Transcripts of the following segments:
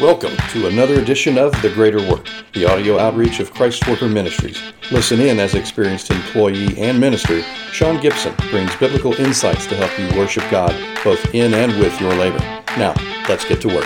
Welcome to another edition of The Greater Work, the audio outreach of Christ Worker Ministries. Listen in as experienced employee and minister, Sean Gibson brings biblical insights to help you worship God both in and with your labor. Now, let's get to work.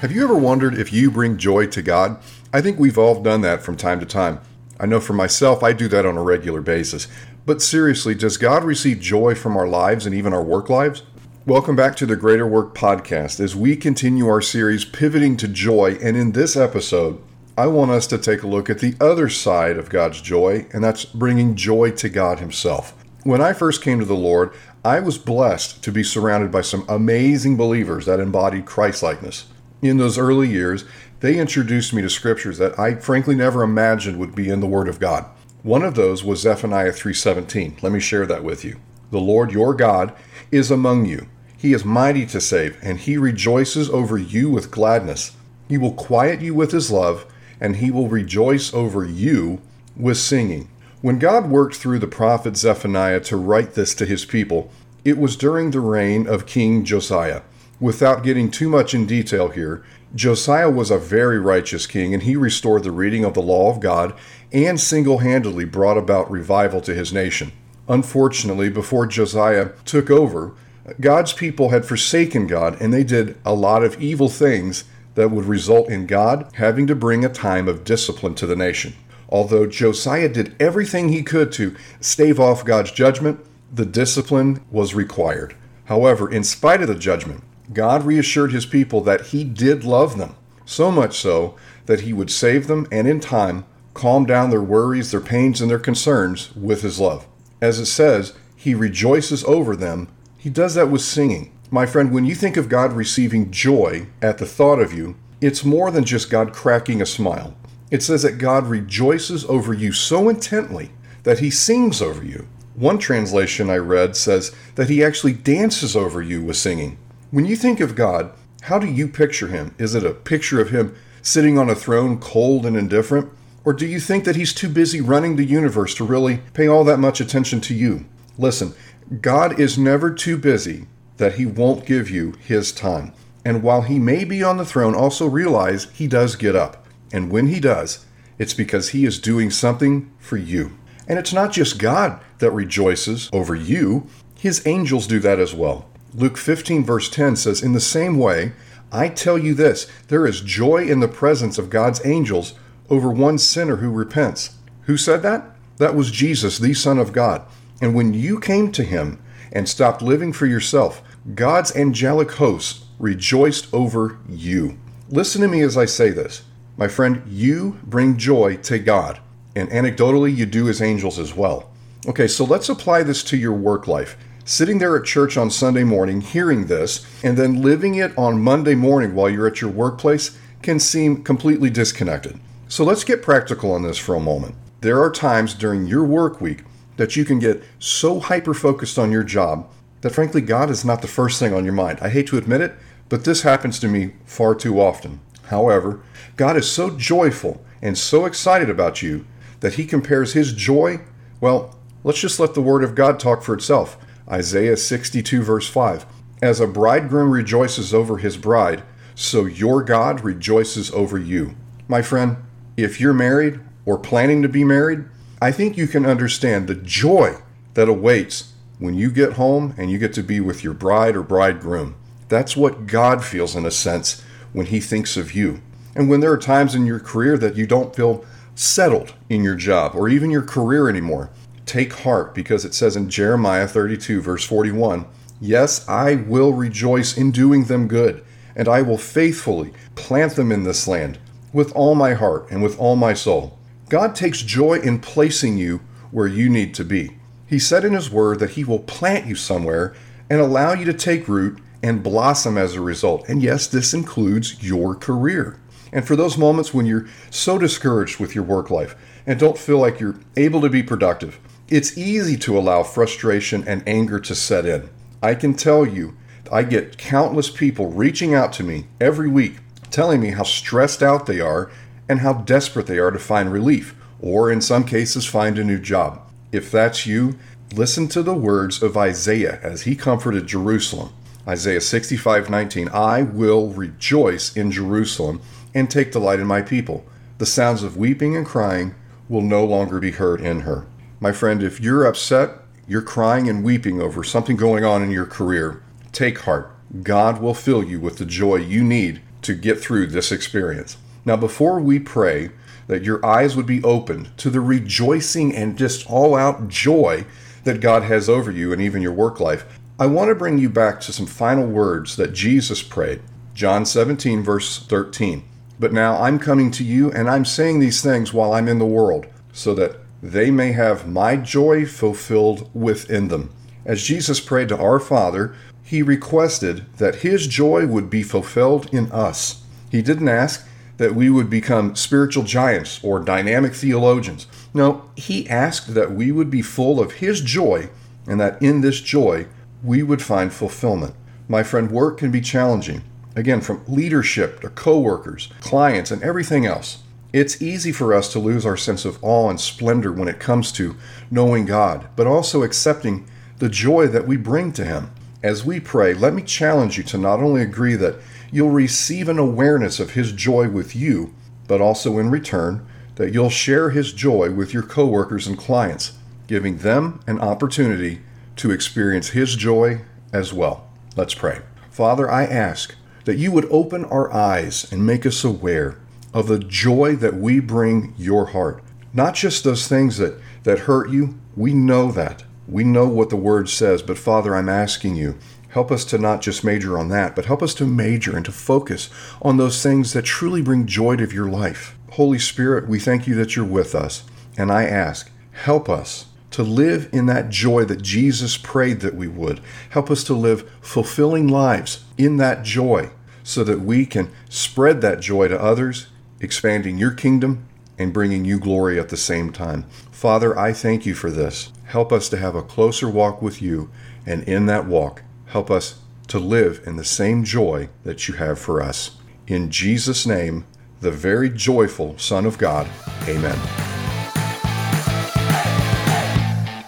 Have you ever wondered if you bring joy to God? I think we've all done that from time to time. I know for myself, I do that on a regular basis. But seriously, does God receive joy from our lives and even our work lives? Welcome back to the Greater Work Podcast as we continue our series pivoting to joy. And in this episode, I want us to take a look at the other side of God's joy, and that's bringing joy to God Himself. When I first came to the Lord, I was blessed to be surrounded by some amazing believers that embodied Christlikeness in those early years, they introduced me to scriptures that I frankly never imagined would be in the Word of God. One of those was Zephaniah 3:17. Let me share that with you. The Lord your God is among you. He is mighty to save, and he rejoices over you with gladness. He will quiet you with his love, and he will rejoice over you with singing. When God worked through the prophet Zephaniah to write this to his people, it was during the reign of King Josiah. Without getting too much in detail here, Josiah was a very righteous king and he restored the reading of the law of God and single handedly brought about revival to his nation. Unfortunately, before Josiah took over, God's people had forsaken God and they did a lot of evil things that would result in God having to bring a time of discipline to the nation. Although Josiah did everything he could to stave off God's judgment, the discipline was required. However, in spite of the judgment, God reassured his people that he did love them, so much so that he would save them and in time calm down their worries, their pains, and their concerns with his love. As it says, he rejoices over them. He does that with singing. My friend, when you think of God receiving joy at the thought of you, it's more than just God cracking a smile. It says that God rejoices over you so intently that he sings over you. One translation I read says that he actually dances over you with singing. When you think of God, how do you picture him? Is it a picture of him sitting on a throne, cold and indifferent? Or do you think that he's too busy running the universe to really pay all that much attention to you? Listen, God is never too busy that he won't give you his time. And while he may be on the throne, also realize he does get up. And when he does, it's because he is doing something for you. And it's not just God that rejoices over you, his angels do that as well. Luke 15, verse 10 says, In the same way, I tell you this there is joy in the presence of God's angels over one sinner who repents. Who said that? That was Jesus, the Son of God. And when you came to him and stopped living for yourself, God's angelic hosts rejoiced over you. Listen to me as I say this. My friend, you bring joy to God. And anecdotally, you do as angels as well. Okay, so let's apply this to your work life sitting there at church on Sunday morning hearing this and then living it on Monday morning while you're at your workplace can seem completely disconnected. So let's get practical on this for a moment. There are times during your work week that you can get so hyper focused on your job that frankly God is not the first thing on your mind. I hate to admit it, but this happens to me far too often. However, God is so joyful and so excited about you that he compares his joy, well, let's just let the word of God talk for itself. Isaiah 62, verse 5. As a bridegroom rejoices over his bride, so your God rejoices over you. My friend, if you're married or planning to be married, I think you can understand the joy that awaits when you get home and you get to be with your bride or bridegroom. That's what God feels in a sense when he thinks of you. And when there are times in your career that you don't feel settled in your job or even your career anymore, Take heart, because it says in Jeremiah 32, verse 41, Yes, I will rejoice in doing them good, and I will faithfully plant them in this land with all my heart and with all my soul. God takes joy in placing you where you need to be. He said in His Word that He will plant you somewhere and allow you to take root and blossom as a result. And yes, this includes your career. And for those moments when you're so discouraged with your work life and don't feel like you're able to be productive, it's easy to allow frustration and anger to set in. I can tell you, I get countless people reaching out to me every week telling me how stressed out they are and how desperate they are to find relief or in some cases, find a new job. If that's you, listen to the words of Isaiah as he comforted Jerusalem. Isaiah 65:19 I will rejoice in Jerusalem and take delight in my people. The sounds of weeping and crying will no longer be heard in her. My friend, if you're upset, you're crying and weeping over something going on in your career, take heart. God will fill you with the joy you need to get through this experience. Now, before we pray that your eyes would be opened to the rejoicing and just all out joy that God has over you and even your work life, I want to bring you back to some final words that Jesus prayed. John 17, verse 13. But now I'm coming to you, and I'm saying these things while I'm in the world, so that they may have my joy fulfilled within them. As Jesus prayed to our Father, he requested that his joy would be fulfilled in us. He didn't ask that we would become spiritual giants or dynamic theologians. No, he asked that we would be full of his joy and that in this joy we would find fulfillment. My friend, work can be challenging. Again, from leadership to coworkers, clients, and everything else. It's easy for us to lose our sense of awe and splendor when it comes to knowing God, but also accepting the joy that we bring to Him. As we pray, let me challenge you to not only agree that you'll receive an awareness of His joy with you, but also in return that you'll share His joy with your coworkers and clients, giving them an opportunity to experience His joy as well. Let's pray. Father, I ask that you would open our eyes and make us aware of the joy that we bring your heart. Not just those things that, that hurt you, we know that. We know what the word says, but Father, I'm asking you, help us to not just major on that, but help us to major and to focus on those things that truly bring joy to your life. Holy Spirit, we thank you that you're with us, and I ask, help us to live in that joy that Jesus prayed that we would. Help us to live fulfilling lives in that joy so that we can spread that joy to others, expanding your kingdom and bringing you glory at the same time. Father, I thank you for this. Help us to have a closer walk with you, and in that walk, help us to live in the same joy that you have for us. In Jesus' name, the very joyful Son of God, amen.